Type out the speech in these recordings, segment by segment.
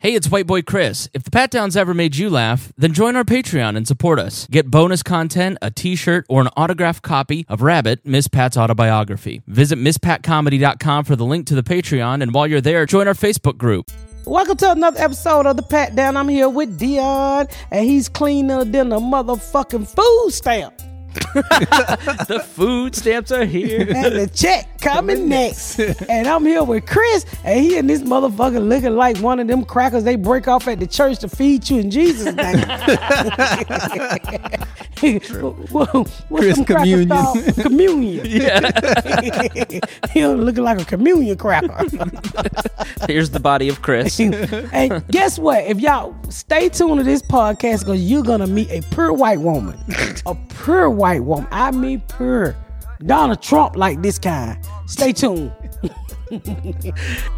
Hey, it's White Boy Chris. If the Pat Downs ever made you laugh, then join our Patreon and support us. Get bonus content, a t shirt, or an autographed copy of Rabbit, Miss Pat's autobiography. Visit MissPatComedy.com for the link to the Patreon, and while you're there, join our Facebook group. Welcome to another episode of the Pat Down. I'm here with Deon, and he's cleaner than a motherfucking food stamp. the food stamps are here. And the check coming next. and I'm here with Chris, and he and this motherfucker looking like one of them crackers they break off at the church to feed you in Jesus' name. Whoa, what's Chris Communion. called? Communion. Yeah. he looking like a communion cracker. Here's the body of Chris. and guess what? If y'all stay tuned to this podcast, because you're gonna meet a pure white woman, a pure white woman. I mean pure. Donald Trump like this kind. Stay tuned.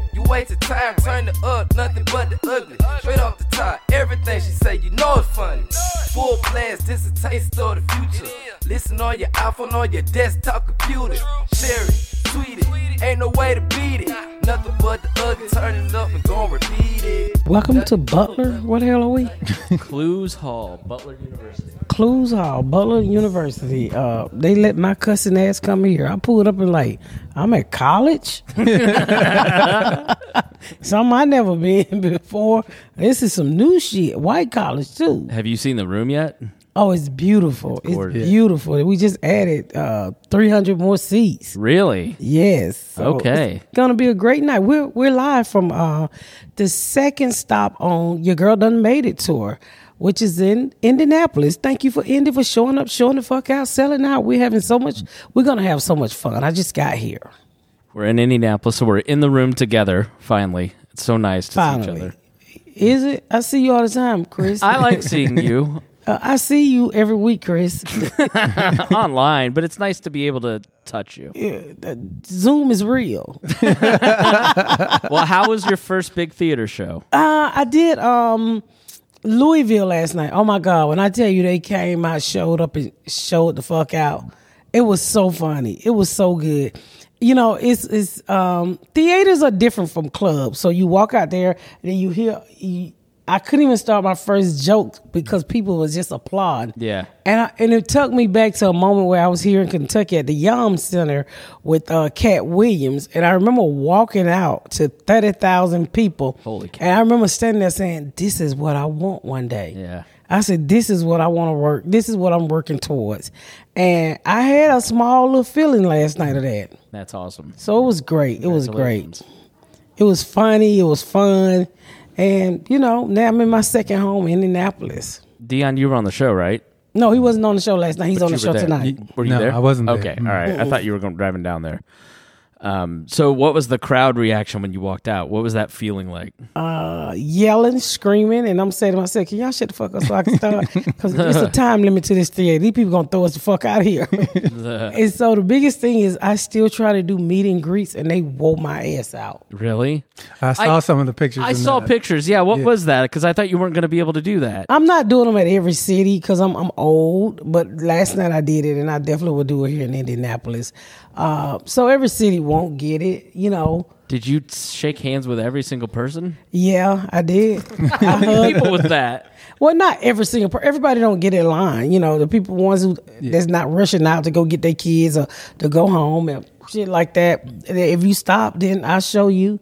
Wasted time, turn it up, nothing but the ugly. Straight off the top, everything she say, you know it's funny. Full blast, this a taste of the future. Listen on your iPhone, on your desktop computer. Share it, tweet it, ain't no way to beat it. Nothing but the ugly, turn it up and gon' repeat it. Welcome to Butler. What the hell are we? Clowes Hall, Butler University. Clowes Hall, Butler University. Uh, they let my cussing ass come here. I pulled up and like, I'm at college. Something I never been before. This is some new shit. White college too. Have you seen the room yet? Oh, it's beautiful. It's, gorgeous. beautiful. We just added uh, 300 more seats. Really? Yes. So Okay. It's gonna be a great night. We're we're live from uh, the second stop on Your Girl Done Made It tour, which is in Indianapolis. Thank you for Indy for showing up, showing the fuck out, selling out. We're having so much. We're gonna have so much fun. I just got here. We're in Indianapolis, so we're in the room together, finally. It's so nice to see each other. Is it? I see you all the time, Chris. I like seeing you Uh, I see you every week, Chris. online, but it's nice to be able to touch you. Yeah, the Zoom is real. Well, how was your first big theater show? Uh, I did um Louisville last night. Oh my god, when I tell you they came out, showed up and showed the fuck out. It was so funny. It was so good. You know, it's it's um theaters are different from clubs. So you walk out there and then you hear you, I couldn't even start my first joke because people was just applauding. Yeah. And I, and it took me back to a moment where I was here in Kentucky at the Yum Center with uh, Katt Williams, and I remember walking out to thirty thousand people. Holy cow. And I remember standing there saying, "This is what I want one day." Yeah. I said, "This is what I want to work. This is what I'm working towards." And I had a small little feeling last night of that. That's awesome. So it was great. It was great. It was funny. It was fun. And you know, now I'm in my second home, in Indianapolis. Deon, you were on the show, right? No, he wasn't on the show last night. He's on the You show there. tonight. You- Were you No, there? I wasn't there. Okay, all right. I thought you were going driving down there. Um, so, what was the crowd reaction when you walked out? What was that feeling like? uh, yelling, screaming, and I'm saying to myself, "Can y'all shut the fuck up so I can start?" Because it's a time limit to this theater. These people gonna throw us the fuck out of here. and so the biggest thing is, I still try to do meet and greets, and they wore my ass out. Really? I saw some of the pictures. I saw the- pictures. Yeah. What Yeah. was that? Because I thought you weren't going to be able to do that. I'm not doing them at every city because I'm I'm old. But last night I did it, and I definitely will do it here in Indianapolis. Uh, so every city won't get it, you know. Did you shake hands with every single person? Yeah, I did. I hugged uh-huh. People with that. Well, not every single person. Everybody don't get in line. You know, the people ones who that's not rushing out to go get their kids or to go home and shit like that. If you stop, then I'll show you.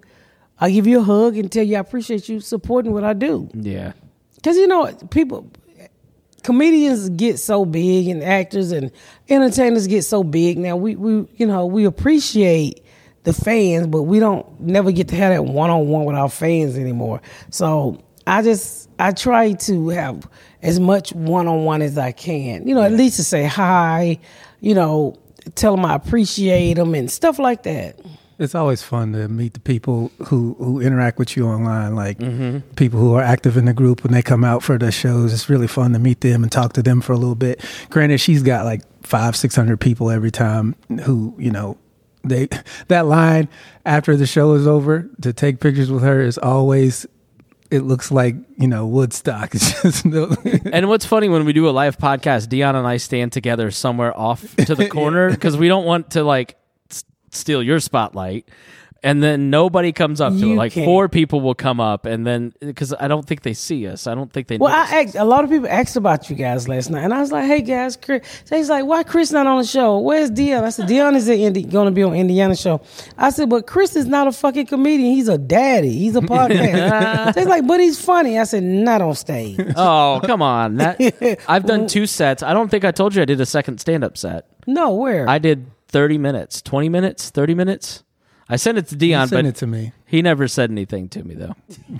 I'll give you a hug and tell you I appreciate you supporting what I do. Yeah. Because you know, people, comedians get so big, and actors and entertainers get so big. Now we, we, you know, we appreciate the fans, but we don't never get to have that one on one with our fans anymore. So I just I try to have as much one on one as I can. You know, at least to say hi. You know, tell them I appreciate them and stuff like that. It's always fun to meet the people who, who interact with you online, like mm-hmm. people who are active in the group when they come out for the shows. It's really fun to meet them and talk to them for a little bit. Granted, she's got like five, six hundred people every time who, you know, they that line after the show is over to take pictures with her is always it looks like, you know, Woodstock. It's just no, And what's funny when we do a live podcast, Deon and I stand together somewhere off to the corner because we don't want to like steal your spotlight. And then nobody comes up to You it. Like can't. four people will come up, and then because I don't think they see us, I don't think they. Well, I asked, a lot of people asked about you guys last night, and I was like, "Hey guys, Chris." So he's like, "Why Chris not on the show? Where's Deon?" I said, "Deon is Indi- going to be on Indiana show." I said, "But Chris is not a fucking comedian. He's a daddy. He's a podcast." so he's like, "But he's funny." I said, "Not on stage." Oh, come on. That I've done two sets. I don't think I told you I did a second stand up set. No, where? I did 30 minutes, 20 minutes, 30 minutes. I sent it to Deon, send but it to me. he never said anything to me though.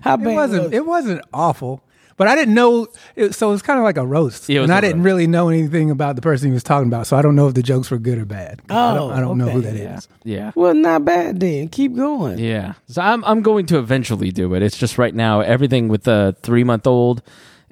How It wasn't. was It wasn't awful, but I didn't know. It, so it was kind of like a roast, Yeah, it was and a I didn't roast. really know anything about the person he was talking about. So I don't know if the jokes were good or bad. I don't, Oh, I don't know who okay. that Yeah. is. Yeah. Well, not bad then. Keep going. Yeah. So I'm I'm going to eventually do it. It's just right now everything with the 3-month-old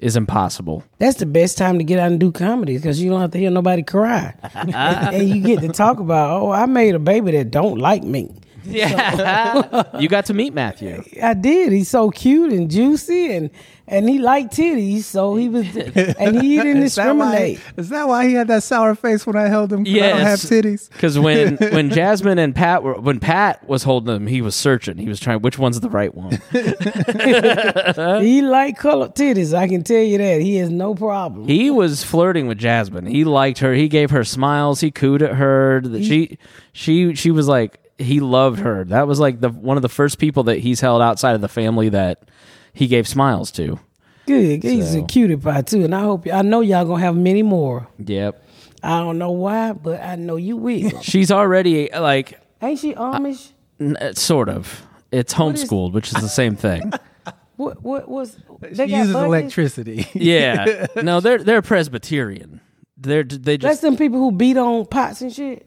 is impossible. That's the best time to get out and do comedy because you don't have to hear nobody cry, and you get to talk about, "Oh, I made a baby that don't like me." Yeah. you got to meet Matthew. I did. He's so cute and juicy, and and he liked titties, so he was, and he didn't Is that, why, discriminate. is that why he had that sour face when I held him? 'Cause I don't have titties. Because when when Jasmine and Pat were when Pat was holding him, he was searching. He was trying which one's the right one. He liked colored titties. I can tell you that. He has no problem. He was flirting with Jasmine. He liked her. He gave her smiles. He cooed at her. That She she she was like he loved her. That was like the one of the first people that he's held outside of the family that he gave smiles to. Good. He's So- a cutie pie too, and I hope I know y'all gonna have many more. Yep. I don't know why, but I know you will. She's already like Ain't she Amish? uh, sort of. It's homeschooled, which is the same thing. What what was? She They got uses buggies? electricity. Yeah. No, they're they're Presbyterian. They're they just. That's just them people who beat on pots and shit.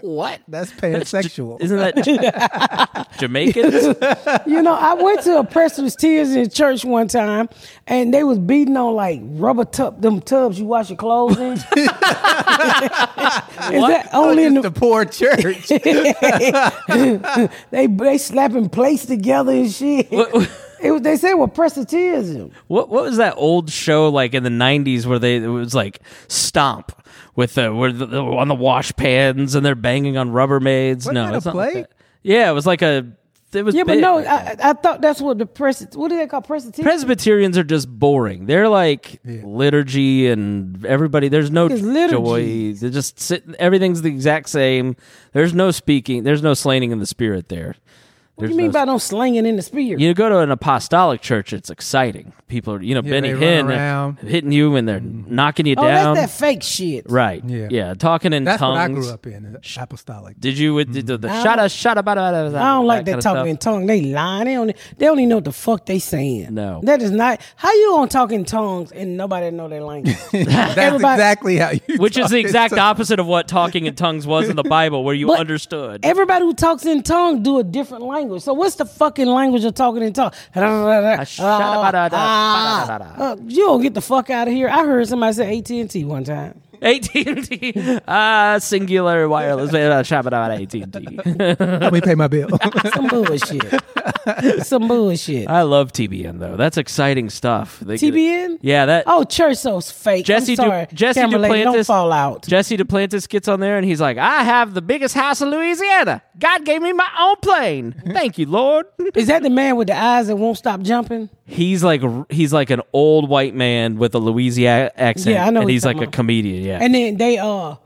What? That's pansexual. Isn't that Jamaicans? You know, I went to a Presbyterian Tears in church one time, and they was beating on like rubber tub, them tubs you wash your clothes in. Is that only oh, in the, the poor church. they they slapping plates together and shit? It was they said well Presbyterianism. What what was that old show like in the '90s where they it was like Stomp with the the, on the wash pans and they're banging on Rubbermaids? Wasn't no, that a it's not like play? that. Yeah, it was like a. It was Yeah, but no, like. I, I thought that's what the Pres. What do they call Presbyterian? Presbyterians are just boring. They're like liturgy and everybody. There's no joy. They just sit. Everything's the exact same. There's no speaking. There's no slaying in the spirit there. What do you mean no by no slinging in the spirit? You go to an apostolic church, it's exciting. People are, you know, Yeah, Benny they run Hinn hitting you and they're mm-hmm. knocking you oh, down. that's that fake shit. right. Yeah. Yeah. Talking in tongues. That's what I grew up in. Uh, apostolic. Did you with the, mm-hmm. the, the I shada don't- shada bada bada? I don't like that, talking in tongues. They lying. They don't. They don't even know what the fuck they saying. No. that is not. How you gonna talk in tongues and nobody know their language? That's Everybody- exactly how you. Which is the exact opposite of what talking in tongues was in the Bible, where you But understood. Everybody who talks in tongues do a different language. So what's the fucking language of talking in tongues? Uh, you don't get the fuck out of here. I heard somebody say AT and T one time. AT&T, uh, singular wireless, uh, shabba bada AT&T. Let me pay my bill. Some bullshit. Some bullshit. I love TBN though. That's exciting stuff. They get- TBN? Yeah, that. Oh, church so's fake. Jesse I'm Du- sorry. Jesse Camera lady, don't fall out. Jesse Duplantis gets on there and he's like, I have the biggest house in Louisiana. God gave me my own plane. Thank you, Lord. Is that the man with the eyes that won't stop jumping? He's like he's like an old white man with a Louisiana accent. Yeah, I know And what he's you're like a about. comedian. Yeah. And then they uh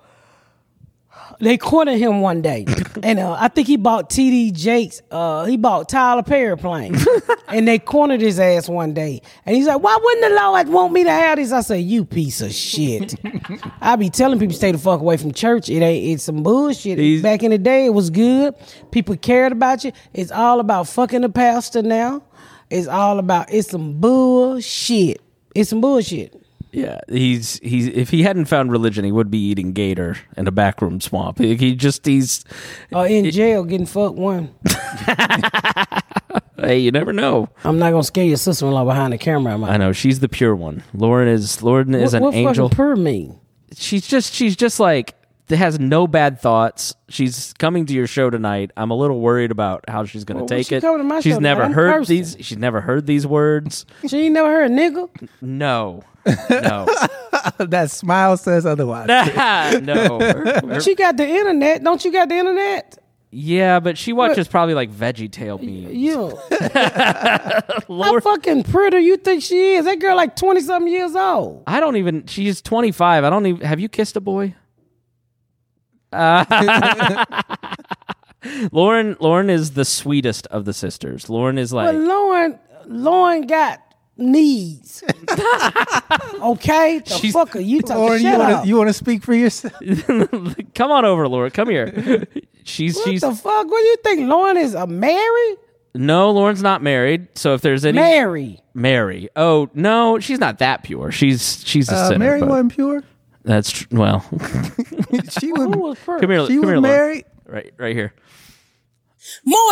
they cornered him one day, and uh, I think he bought TD Jakes. Uh, he bought Tyler Perry plane, and they cornered his ass one day. And he's like, "Why wouldn't the Lord want me to have this?" I say, "You piece of shit." I be telling people stay the fuck away from church. It ain't. It's some bullshit. He's- Back in the day, it was good. People cared about you. It's all about fucking the pastor now. It's all about. It's some bullshit. It's some bullshit. Yeah, he's he's if he hadn't found religion, he would be eating gator in a backroom swamp. He, he just he's oh, Or in jail getting fucked one. hey, you never know. I'm not gonna scare your sister-in-law behind the camera. Am I? I know she's the pure one. Lauren is Lauren is what, an what angel. fucking purr mean? she's just she's just like has no bad thoughts. She's coming to your show tonight. I'm a little worried about how she's going to Well, take she it. coming to she's show never tonight. I'm heard cursing. these. She's never heard these words. She ain't never heard a nigga. No, no, that smile says otherwise. no. Her- her- She got the internet. Don't you got the internet? yeah, but she watches probably like Veggie Tale memes. You. How fucking pretty you think she is? That girl like twenty something years old. I don't even. She's 25. I don't even. Have you kissed a boy? Uh, Lauren. Lauren is the sweetest of the sisters. Lauren is like. But Lauren, Lauren got needs. okay, the She's- fuck are you talking? Lauren, you Shut want up. to you want to speak for yourself? Come on over, Lauren. Come here. She's what she's the fuck? What do you think? Lauren is a Mary? no. Lauren's not married. So if there's any Mary. Mary. Oh no, she's not that pure. She's she's a Uh, sinner. Mary but wasn't pure. That's tr- well. She Who was. was first? come here. She come was here, Lauren. married. Right right here.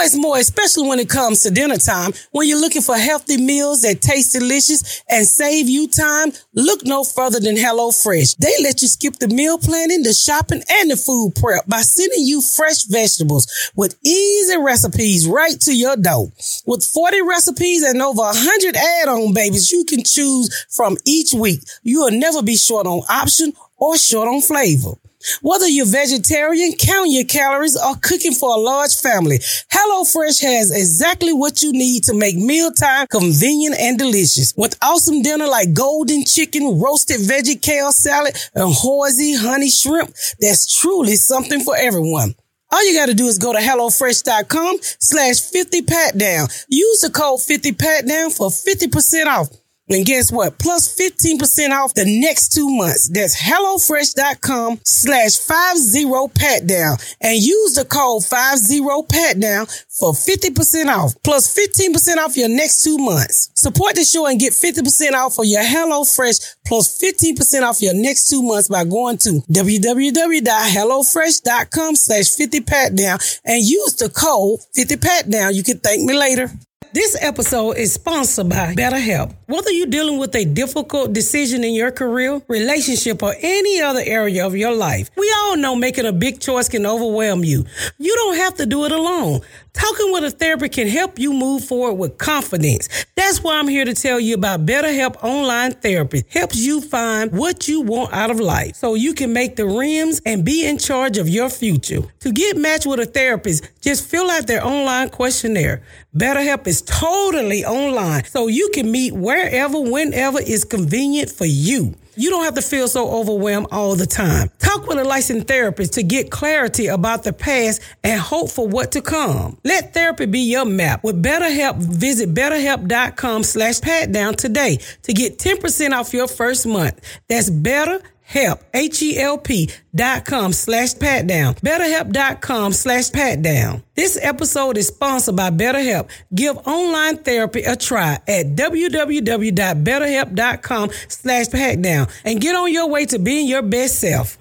Is more, especially when it comes to dinner time. When you're looking for healthy meals that taste delicious and save you time, look no further than HelloFresh. They let you skip the meal planning, the shopping, and the food prep by sending you fresh vegetables with easy recipes right to your door. With 40 recipes and over 100 add-on babies you can choose from each week, you will never be short on option or short on flavor. Whether you're vegetarian, counting your calories, or cooking for a large family, HelloFresh has exactly what you need to make mealtime convenient and delicious. With awesome dinner like golden chicken, roasted veggie kale salad, and horsey honey shrimp, that's truly something for everyone. All you got to do is go to HelloFresh.com slash 50 pat down. Use the code 50 pat down for 50% off. And guess what? Plus 15% off the next two months. That's HelloFresh.com slash 50 pat down. And use the code 50 pat down for 50% off. Plus 15% off your next two months. Support the show and get 50% off for your HelloFresh plus 15% off your next two months by going to www.hellofresh.com slash 50 pat down and use the code 50 pat down. You can thank me later. This episode is sponsored by BetterHelp. Whether you're dealing with a difficult decision in your career, relationship, or any other area of your life, we all know making a big choice can overwhelm you. You don't have to do it alone. Talking with a therapist can help you move forward with confidence. That's why I'm here to tell you about BetterHelp Online Therapy. Helps you find what you want out of life so you can make the rims and be in charge of your future. To get matched with a therapist, just fill out their online questionnaire. BetterHelp is totally online, so you can meet wherever, whenever is convenient for you. You don't have to feel so overwhelmed all the time. Talk with a licensed therapist to get clarity about the past and hope for what to come. Let therapy be your map. With BetterHelp, visit betterhelp.com slash pat down today to get 10% off your first month. That's better help h-e-l-p dot com slash pat down betterhelp.com slash pat down this episode is sponsored by betterhelp give online therapy a try at www.betterhelp.com slash pat down and get on your way to being your best self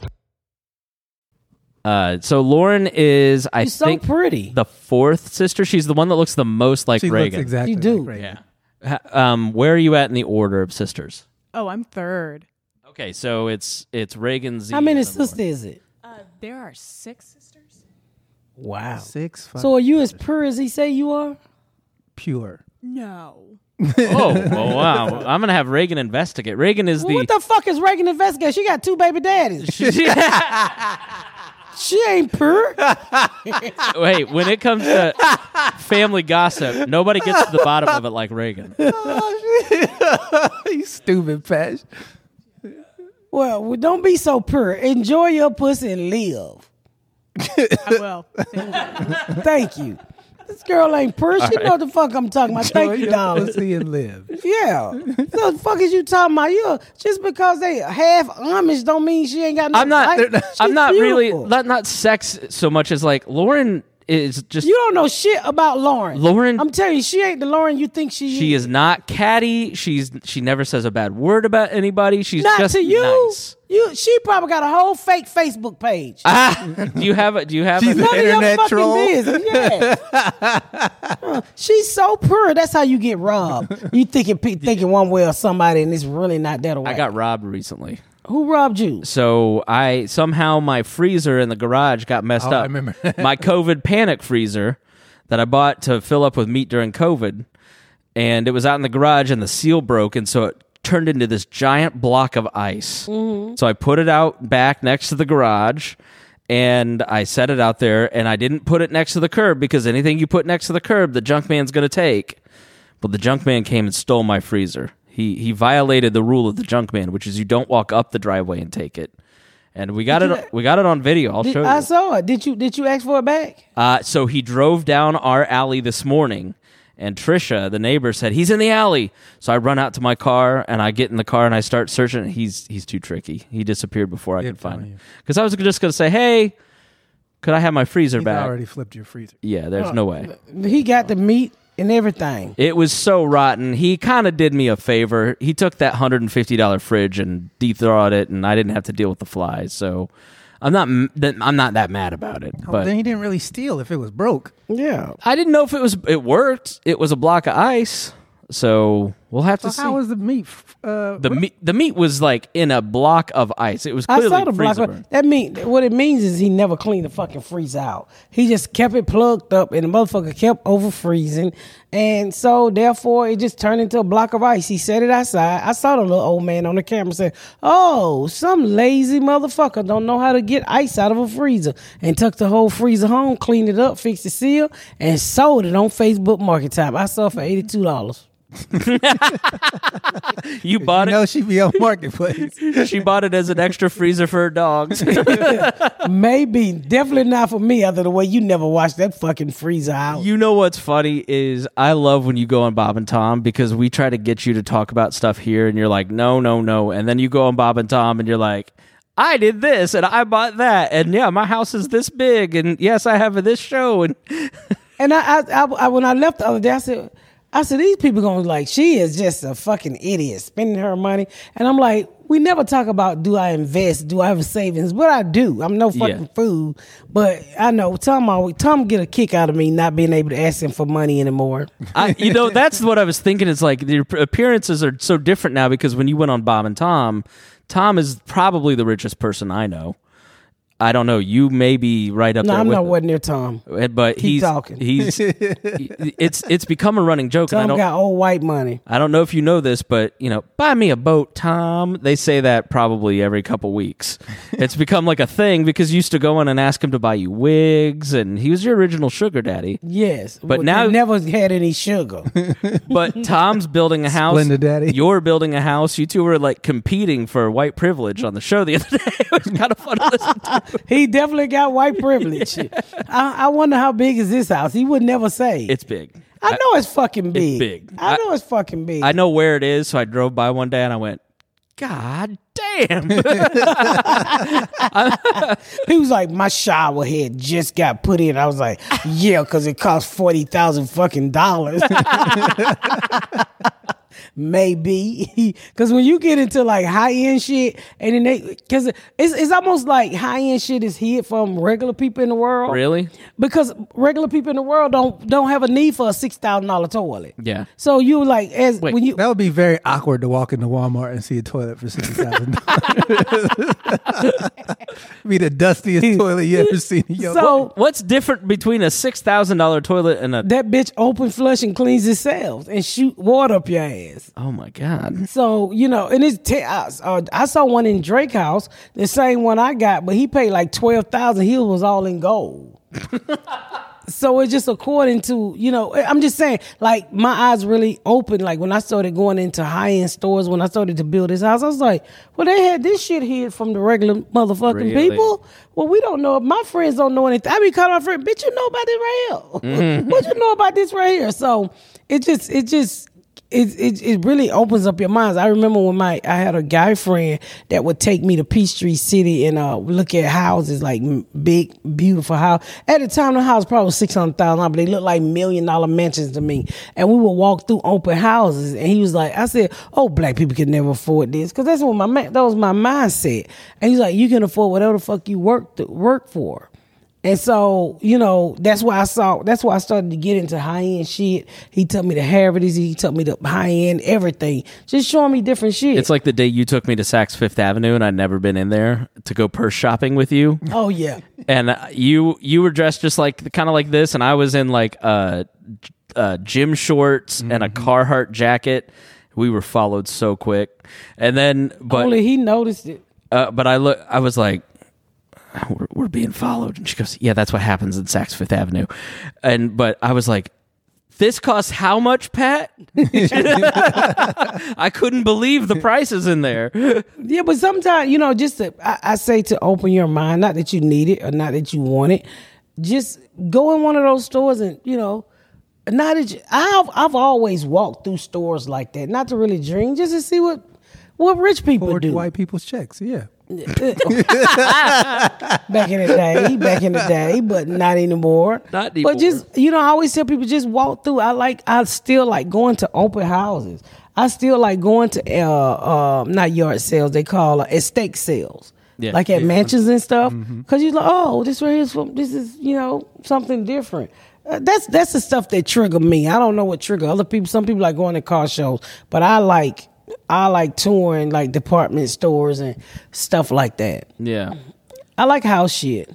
Uh, so Lauren is, I You're so think, pretty. the fourth sister. She's the one that looks the most like She Reagan. looks exactly. You do. Like Reagan. Yeah. Um, where are you at in the order of sisters? Oh, I'm third. Okay, so it's it's Reagan Z. how many and then Lauren. sisters is it Uh, there are six sisters. wow Six. Five, so are you as pure as he say you are pure. No. Oh, well, wow! I'm gonna have Reagan investigate. Reagan is well, the. what the fuck is Reagan investigate she got two baby daddies she ain't pure Wait, when it comes to family gossip, nobody gets to the bottom of it like Reagan. you stupid, Patch. Well well, don't be so pure enjoy your pussy and live I will. Thank you. This girl ain't purr. She know what the fuck I'm talking about. Thank you, Enjoy your darling. pussy and live. Yeah. so the fuck is you talking about? You just because they half Amish don't mean she ain't got no I'm not. life. I'm She's not really beautiful. not not sex so much as like Lauren is just. You don't know shit about Lauren. Lauren- I'm telling you, she ain't the Lauren you think she, is. she is not catty. She's she never says a bad word about anybody. She's Not just to you. nice. You, she probably got a whole fake Facebook page. Ah, do you have a? Do you have? She's a, None of your internet fucking troll. business. Yeah. She's so pure. That's how you get robbed. You thinking thinking one way or somebody, and it's really not that way. I got robbed recently. Who robbed you? So I somehow my freezer in the garage got messed Oh, up. I remember. my COVID panic freezer that I bought to fill up with meat during COVID, and it was out in the garage, and the seal broke, and so it turned into this giant block of ice. Mm-hmm. So I put it out back next to the garage. And I set it out there, and I didn't put it next to the curb because anything you put next to the curb, the junk man's going to take. But the junk man came and stole my freezer. He he violated the rule of the junk man, which is you don't walk up the driveway and take it. And we got Did it. you- We got it on video. I'll Did- show you. I saw it. Did you did you ask for it back? Uh, so he drove down our alley this morning, and Trisha, the neighbor, said he's in the alley. So I run out to my car and I get in the car and I start searching. He's he's too tricky. He disappeared before I Yeah, could find him. Because I was just going to say, hey, could I have my freezer He's back? already flipped your freezer. yeah, there's no way. He got the meat and everything. It was so rotten. He kind of did me a favor. He took that hundred and fifty dollar fridge and deep thawed it, and I didn't have to deal with the flies. So I'm not that- I'm not that mad about it. Oh, But then he didn't really steal if it was broke. Yeah. I didn't know if it was it worked. It was a block of ice, so we'll have to So see. how was the meat? Uh, the meat? The meat was like in a block of ice. It was I clearly saw the block. freezer burn. That mean what it means is he never cleaned the fucking freezer out. He just kept it plugged up, and the motherfucker kept over freezing, and so therefore it just turned into a block of ice. He set it outside. I saw the little old man on the camera say, "Oh, some lazy motherfucker don't know how to get ice out of a freezer," and took the whole freezer home, cleaned it up, fixed the seal, and sold it on Facebook Market Time. I saw it for eighty two dollars. You bought you know she be on marketplace. She bought it as an extra freezer for her dogs. Maybe, definitely not for me. Other the way you never washed that fucking freezer out. You know what's funny is I love when you go on Bob and Tom because we try to get you to talk about stuff here and you're like, no, no, no. And then you go on Bob and Tom and you're like, I did this and I bought that. And yeah, my house is this big. And yes, I have this show. And And I, I, I, I- when I left the other day, I said, I said these people gonna be like she is just a fucking idiot spending her money. And I'm like, we never talk about do I invest, do I have savings? But I do. I'm no fucking Yeah. fool. But I know Tom always Tom get a kick out of me not being able to ask him for money anymore. I, you know, that's what I was thinking. It's like the appearances are so different now because when you went on Bob and Tom, Tom is probably the richest person I know. I don't know. You may be right up No, there. I'm with not him. wasn't near Tom. Eh, but Keep he's talking. he's it's it's become a running joke. and I don't got old white money. I don't know if you know this, but you know, buy me a boat, Tom. They say that probably every couple weeks. it's become like a thing because you used to go in and ask him to buy you wigs, and he was your original sugar daddy. Yes, But they now- never had any sugar. But Tom's building a house. Splenda daddy. You're building a house. You two were like competing for white privilege on the show the other day. it was kind of fun to listen to. He definitely got white privilege. I, I wonder how big is this house. He would never say. It's big. I know it's fucking big. big. I I- know it's fucking big. I know where it is, so I drove by one day and I went, God damn. He was like, my shower head just got put in. I was like, yeah, because it cost forty thousand fucking dollars. Maybe because when you get into like high end shit, and then they because it's it's almost like high end shit is hid from regular people in the world. really? Because regular people in the world don't don't have a need for a six thousand dollar toilet. Yeah. So you like as Wait, when you That would be very awkward to walk into Walmart and see a toilet for six thousand dollars be the dustiest toilet you ever seen. In your so What's different between a $6,000 toilet and a. that bitch open flush and cleans itself and shoot water up your ass. Oh my God. So you know, and it's te- I, uh, I saw one in Drake House, the same one I got, but he paid like twelve thousand. He was all in gold. so it's just according to you know i'm just saying like my eyes really opened like when i started going into high-end stores when i started to build this house i was like well they had this shit here from the regular motherfucking Really? people well we don't know my friends don't know anything i be calling my friend bitch you know about this right here what you know about this right here so it just it just it, it it really opens up your minds. I remember when my I had a guy friend that would take me to Peachtree City and uh look at houses like big beautiful house. At the time, the house probably six hundred thousand but they looked like million dollar mansions to me. And we would walk through open houses, and he was like, I said, "Oh, black people can never afford this," because that's what my that was my mindset. And he's like, "You can afford whatever the fuck you work to, work for." And so, you know, that's why I saw that's why I started to get into high end shit. He took me to Harrods, he took me to high end everything. Just showing me different shit. It's like the day you took me to Saks Fifth Avenue and I'd never been in there to go purse shopping with you. oh yeah. and uh, you you were dressed just like kind of like this and I was in like uh, uh gym shorts and a Carhartt jacket. We were followed so quick. And then but Only he noticed it. uh, but I look I was like Oh, we're, we're being followed and she goes yeah that's what happens in Saks Fifth Avenue and but I was like this costs how much pat I couldn't believe the prices in there Yeah, but sometimes, you know, just to, I, I say to open your mind, not that you need it or not that you want it. Just go in one of those stores and, you know, not that you, I've I've always walked through stores like that, not to really dream, just to see what what rich people Forward do. white people's checks. Yeah. back in the day, back in the day, but not anymore. Not anymore. But just you know, I always tell people just walk through. I like. I still like going to open houses. I still like going to uh, uh not yard sales. They call uh, estate sales. Yeah. Like at mansions and stuff, because you're like, oh, this right here is from this is you know something different. Uh, that's that's the stuff that trigger me. I don't know what trigger other people. Some people like going to car shows, but I like I like touring like department stores and stuff like that. yeah I like house shit,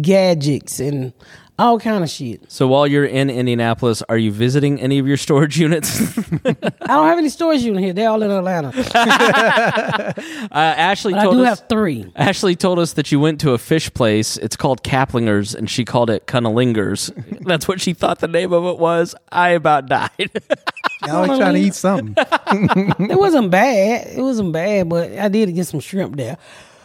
gadgets, and all kind of shit. so while you're in Indianapolis are you visiting any of your storage units I don't have any storage unit here. They're all in Atlanta. Uh, Ashley But I told do us. have three. Ashley told us that you went to a fish place. It's called Caplinger's, and she called it Cunnelingers. That's what she thought the name of it was. I about died. I always trying to eat something. It wasn't bad. It wasn't bad, but I did get some shrimp there.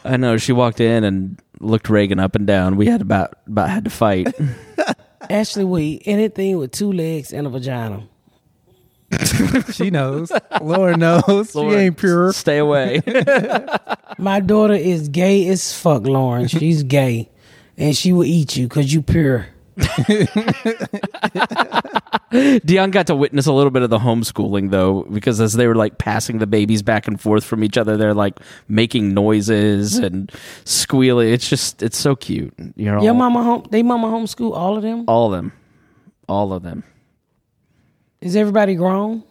I know. She walked in and looked Reagan up and down. We had about about had to fight. Ashley, we anything with two legs and a vagina. She knows. Lauren knows. she ain't pure. Stay away. My daughter is gay as fuck, Lauren. She's gay, and she will eat you because you pure. Deon got to witness a little bit of the homeschooling though, because as they were like passing the babies back and forth from each other, they're like making noises and squealing. It's just it's so cute. You know, Your mama home? They mama homeschool all of them. all of them, all of them. Is everybody grown?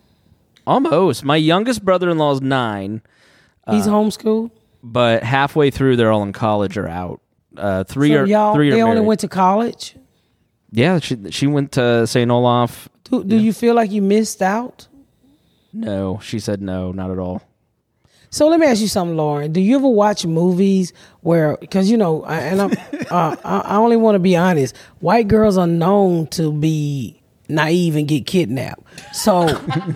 Almost. My youngest brother-in-law is nine, He's homeschooled. but halfway through, they're all in college or out. Uh, three So are y'all, three they only married. went to college. Yeah, she she went to St. Olaf. Do, do you feel like you missed out? No, she said no, not at all. So let me ask you something, Lauren. Do you ever watch movies where, because you know, I- and I'm, uh, I I only want to be honest. White girls are known to be naive and get kidnapped. So,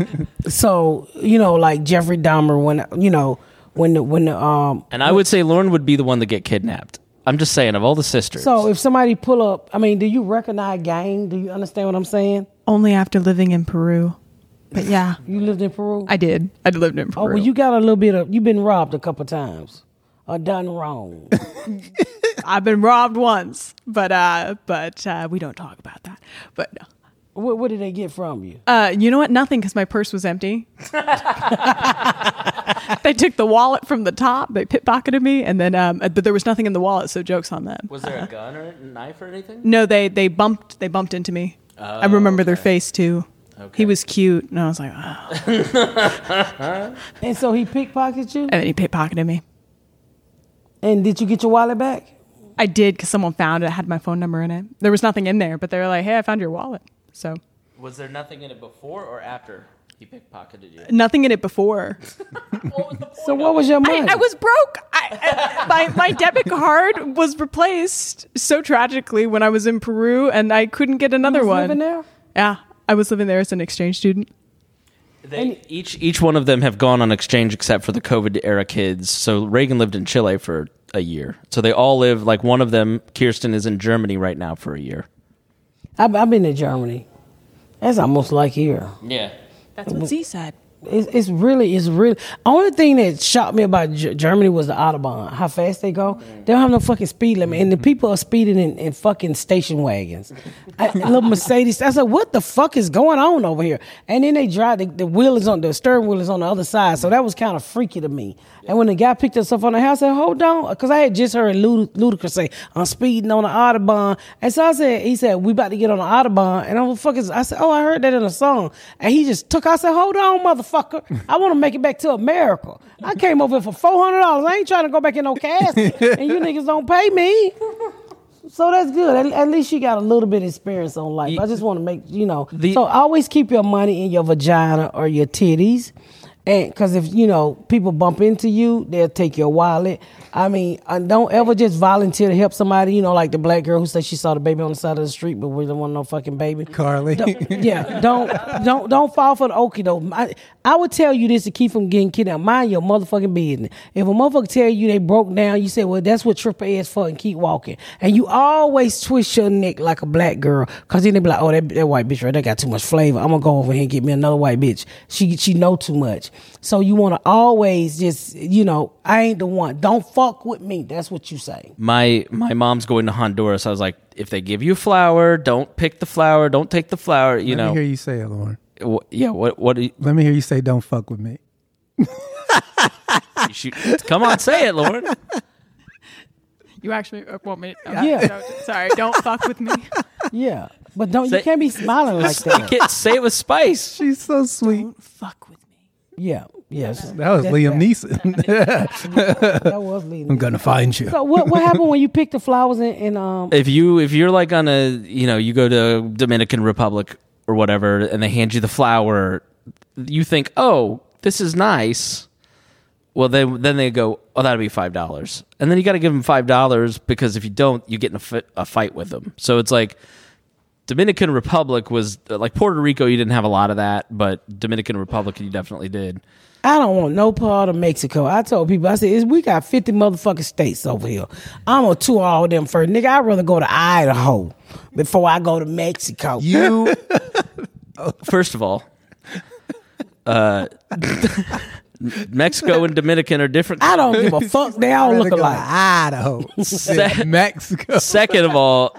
so you know, like Jeffrey Dahmer, when you know, when the when the um. And I would say Lauren would be the one to get kidnapped. I'm just saying, of all the sisters. So if somebody pull up, I mean, do you recognize gang? Do you understand what I'm saying? Only after living in Peru. But yeah, You lived in Peru. I did. I lived in Peru. oh, well, you got a little bit of. You've been robbed a couple times or done wrong. I've been robbed once, but uh, but uh, we don't talk about that. But no. what, what did they get from you? Uh, you know what? Nothing, because my purse was empty. they took the wallet from the top. They pickpocketed me, and then um, but there was nothing in the wallet. So jokes on them. was there a gun or a knife or anything? No, they they bumped they bumped into me. I remember their face too. He was cute, and I was like, oh. And so he pickpocketed you. and then he pickpocketed me. And did you get your wallet back? I did because someone found it. it. Had my phone number in it. There was nothing in there, but they were like, "Hey, I found your wallet." So Was there nothing in it before or after he pickpocketed you? nothing in it before. So what was your I, money? I was broke. I, I, my my debit card was replaced so tragically when I was in Peru, and I couldn't get another was one. living there? Yeah, I was living there as an exchange student. They, each each one of them have gone on exchange except for the COVID era kids. So Reagan lived in Chile for a year. So they all live like one of them. Kirsten is in Germany right now for a year. I've, I've been to Germany. That's almost like here. Yeah. That's what Z said. It's, it's really, it's really. Only thing that shocked me about G- Germany was the autobahn. How fast they go. They don't have no fucking speed limit, and the people are speeding in, in fucking station wagons. I, little Mercedes. I said, what the fuck is going on over here? And then they drive. The, the wheel is on the steering wheel is on the other side, so that was kind of freaky to me. And when the guy picked us up on the house, I said, hold on, because I had just heard Lud- Ludacris say, I'm speeding on the autobahn. And so I said, he said, we about to get on the autobahn. And I'm fucking, I said, oh, I heard that in a song. And he just took, I said, hold on, motherfucker. I want to make it back to America. I came over here for $400. I ain't trying to go back in no casket. and you niggas don't pay me. So that's good. At, at least you got a little bit of experience on life. I just want to make you know. The- so always keep your money in your vagina or your titties, and because if you know people bump into you, they'll take your wallet. I mean, uh, don't ever just volunteer to help somebody. You know, like the black girl who said she saw the baby on the side of the street, but we don't want no fucking baby. Carly. Don't- yeah, don't don't don't fall for the okie though. I, I would tell you this to keep from getting kidnapped. Mind your motherfucking business. If a motherfucker tell you they broke down, you say, well, that's what triple is for, and keep walking. And you always twist your neck like a black girl, cause then they be like, oh, that, that white bitch right there got too much flavor. I'm gonna go over here and get me another white bitch. She she know too much. So you want to always just, you know, I ain't the one. Don't fuck with me. That's what you say. My my mom's going to Honduras. I was like, if they give you flour, don't pick the flour. Don't take the flour. You Let know. me hear you say it, Lauren. Wh- yeah. What what do you, Let me hear you say, "Don't fuck with me." you should, come on, say it, Lauren. You actually uh, want me? oh, Yeah. no, sorry, don't fuck with me. Yeah, but don't Say- you can't be smiling like that. Get, say it with spice. She's so sweet. fuck with me. Yeah, yes. That was That's Liam. Neeson. That was Liam. I'm gonna find you. So what what happened when you picked the flowers in, in um If you if you're like on a you know you go to Dominican Republic or whatever and they hand you the flower, you think, oh, this is nice. Well, then then they go, oh, that'll be five dollars, and then you got to give them five dollars because if you don't, you get in a, fi- a fight with them. So it's like Dominican Republic was like Puerto Rico. You didn't have a lot of that, but Dominican Republic you definitely did. I don't want no part of Mexico. I told people, I said, we got 50 motherfucking states over here. I'm gonna tour all of them first. Nigga, I'd rather go to Idaho before I go to Mexico. You first of all, uh, Mexico and Dominican are different. I don't give a fuck. They all look go alike. Idaho, Se- Mexico. Second of all,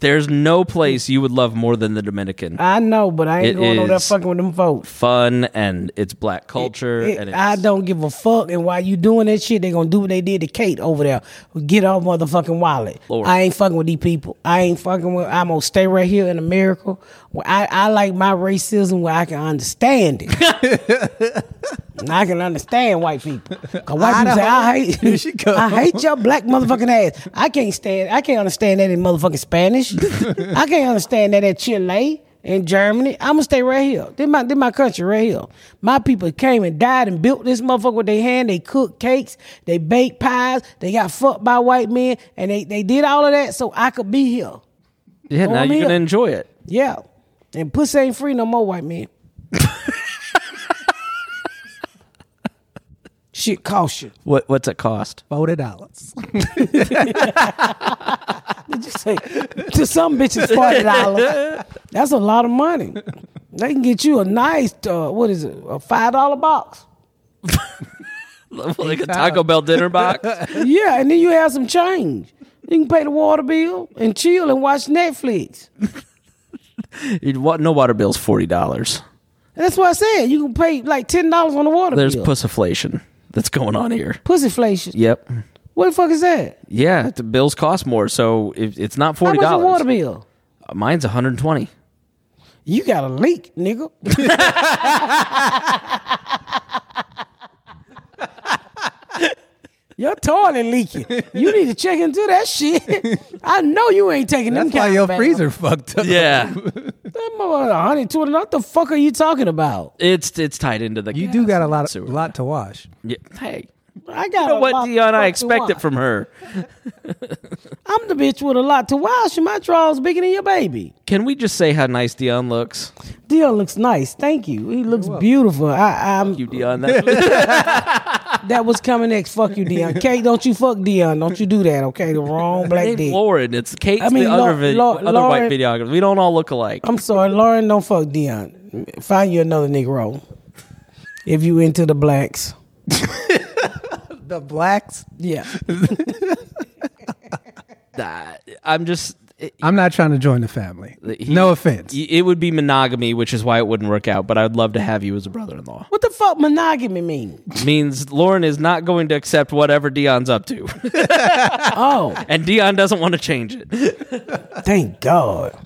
there's no place you would love more than the Dominican. I know, but I ain't It going over there is- fucking with them folks. Fun and it's black culture It- and it's, I don't give a fuck. And while you doing that shit, they gonna do what they did to Kate over there. Get off motherfucking wallet. Lord. I ain't fucking with these people. I ain't fucking with. I'm gonna stay right here in America. Where I, I like my racism where I can understand it. and I can understand white people. 'Cause white people say I Here she hate, go. I hate your black motherfucking ass. I can't stand. I can't understand that in motherfucking Spanish. I can't understand that in Chile. In Germany, I'm gonna stay right here. This my this my country right here. My people came and died and built this motherfucker with their hand. They cooked cakes, they baked pies, they got fucked by white men, and they, they did all of that so I could be here. yeah. Oh, Now I'm you're here. gonna enjoy it. Yeah. And pussy ain't free no more, white men. Shit cost you. What what's it cost? Forty dollars. Did you say to some bitches forty dollars? That's a lot of money. They can get you a nice uh, what is it, a five dollar box. like a Taco Bell dinner box. Yeah, and then you have some change. You can pay the water bill and chill and watch Netflix. No water bill's forty dollars. That's what I said. You can pay like ten dollars on the water There's bill. pussiflation that's going on here. Pussyflation. Yep. What the fuck is that? Yeah, the bills cost more, so if it's not How forty much a water dollars. bill? Uh, mine's 120. You got a leak, nigga. Your toilet leaking. You need to check into that shit. I know you ain't taking them That's why your of baths. freezer fucked up. Yeah, That mother 120. What the fuck are you talking about? it's it's tied into the. You do got a lot, sewer. of, lot to wash. Yeah. Hey, I got You know a what, lot Deon? I expect it from her. I'm the bitch with a lot to wash. My drawers bigger than your baby. Can we just say how nice Deon looks? Deon looks nice. Thank you. He looks beautiful. I, I'm You, Deon. That's that was coming next. Fuck you, Deon. Kate, don't you fuck Deon. Don't you do that, okay? The wrong black Hey, dick. Lauren. It's Kate's I mean, the Lau- other, vid- Lau- other Lauren- white videographer. We don't all look alike. I'm sorry, Lauren, don't fuck Deon. Find you another Negro. If you into the blacks. The blacks. Yeah. Nah, I'm just. It- I'm not trying to join the family. he- no offense. It would be monogamy, which is why it wouldn't work out. But I'd love to have you as a brother-in-law. What the fuck monogamy mean? Means Lauren is not going to accept whatever Deon's up to, Oh, and Deon doesn't want to change it. thank God.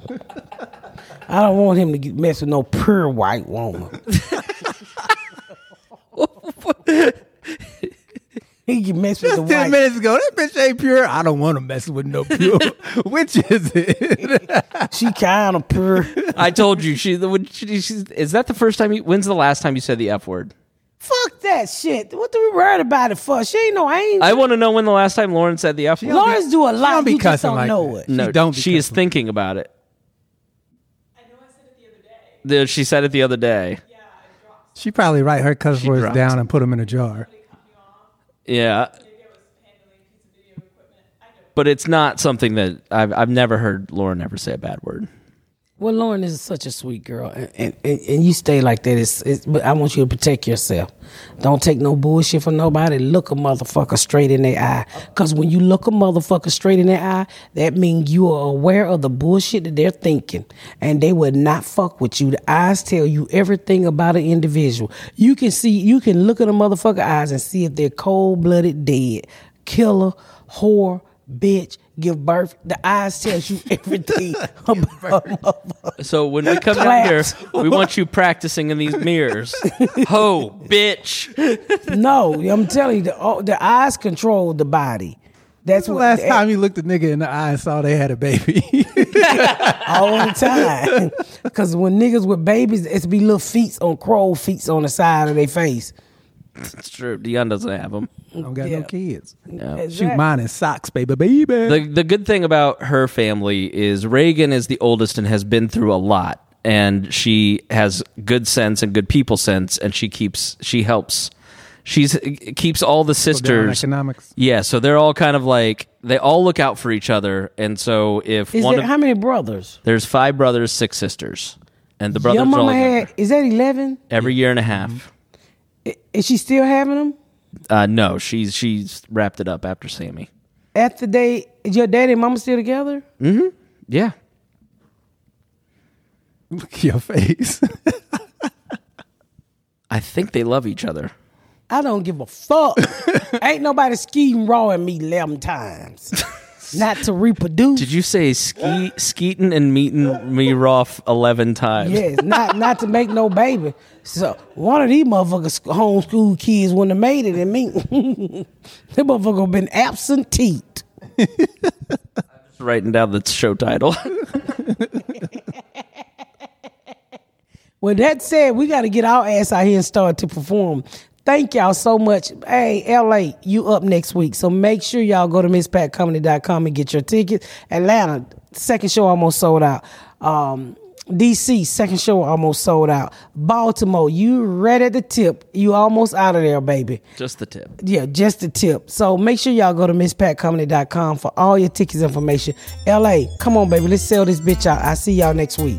I don't want him to get mess with no pure white woman. he can mess with the Just ten white. minutes ago, that bitch ain't pure. I don't want to mess with no pure. Which is it? She kind of pure. I told you she. When she she's, is that the first time? You, when's the last time you said the f word? Fuck that shit. What do we worried about it for? She ain't no angel. I want to know when the last time Lauren said the f word. Lawrence do a lot. don't be you just cussing don't like know that. it. No, She don't She is cussing. thinking about it. I know I said it the- other day. The, She said it the other day. She probably write her cuss words dropped. down and put them in a jar. Yeah. But it's not something that I've I've never heard Lauren ever say a bad word. Well, Lauren is such a sweet girl, and and, and, you stay like that. It's, it's, but I want you to protect yourself. Don't take no bullshit from nobody. Look a motherfucker straight in their eye. Cause when you look a motherfucker straight in their eye, that means you are aware of the bullshit that they're thinking, and they would not fuck with you. The eyes tell you everything about an individual. You can see, you can look at a motherfucker eyes and see if they're cold blooded, dead, killer, whore, bitch. Give birth. The eyes tells you everything about a. So when we come down here, we want you practicing in these mirrors. Ho, bitch. No, I'm telling you, the, oh, the eyes control the body. That's The what last time you looked a nigga in the eye and saw they had a baby. all the time. Because when niggas with babies, it's be little feet on crow feet on the side of their face. It's true. Deon doesn't have them. I don't got Yeah. no kids. Exactly. Shoot mine in socks, baby, baby. The the good thing about her family is Reagan is the oldest and has been through a lot, and she has good sense and good people sense, and she keeps she helps. She's keeps all the Down sisters. economics. Yeah, so they're all kind of like they all look out for each other, and so if Is one there, of how many brothers? there's five brothers, six sisters, and the brothers Your are all mama had, is that 11? every year and a half. Is she still having them? Uh, no, she's she's wrapped it up after Sammy. After they, is your daddy and mama still together? Mm-hmm. Yeah, Look at your face. I think they love each other. I don't give a fuck. Ain't nobody skiing raw at me 11 times. Not to reproduce. Did you say ski skeeting and meeting me Roth eleven times? Yes, not not to make no baby. So one of these motherfuckers homeschool kids wouldn't have made it, and me, that motherfucker been absentee. Writing down the show title. With that said, we got to get our ass out here and start to perform. Thank y'all so much. Hey, LA, you up next week. So make sure y'all go to misspatcomedy.com and get your tickets. Atlanta, second show almost sold out. Um, DC, second show almost sold out. Baltimore, you right at the tip. You almost out of there, baby. Just the tip. Yeah, just the tip. So make sure y'all go to misspatcomedy.com for all your tickets information. LA, come on, baby. Let's sell this bitch out. I see y'all next week.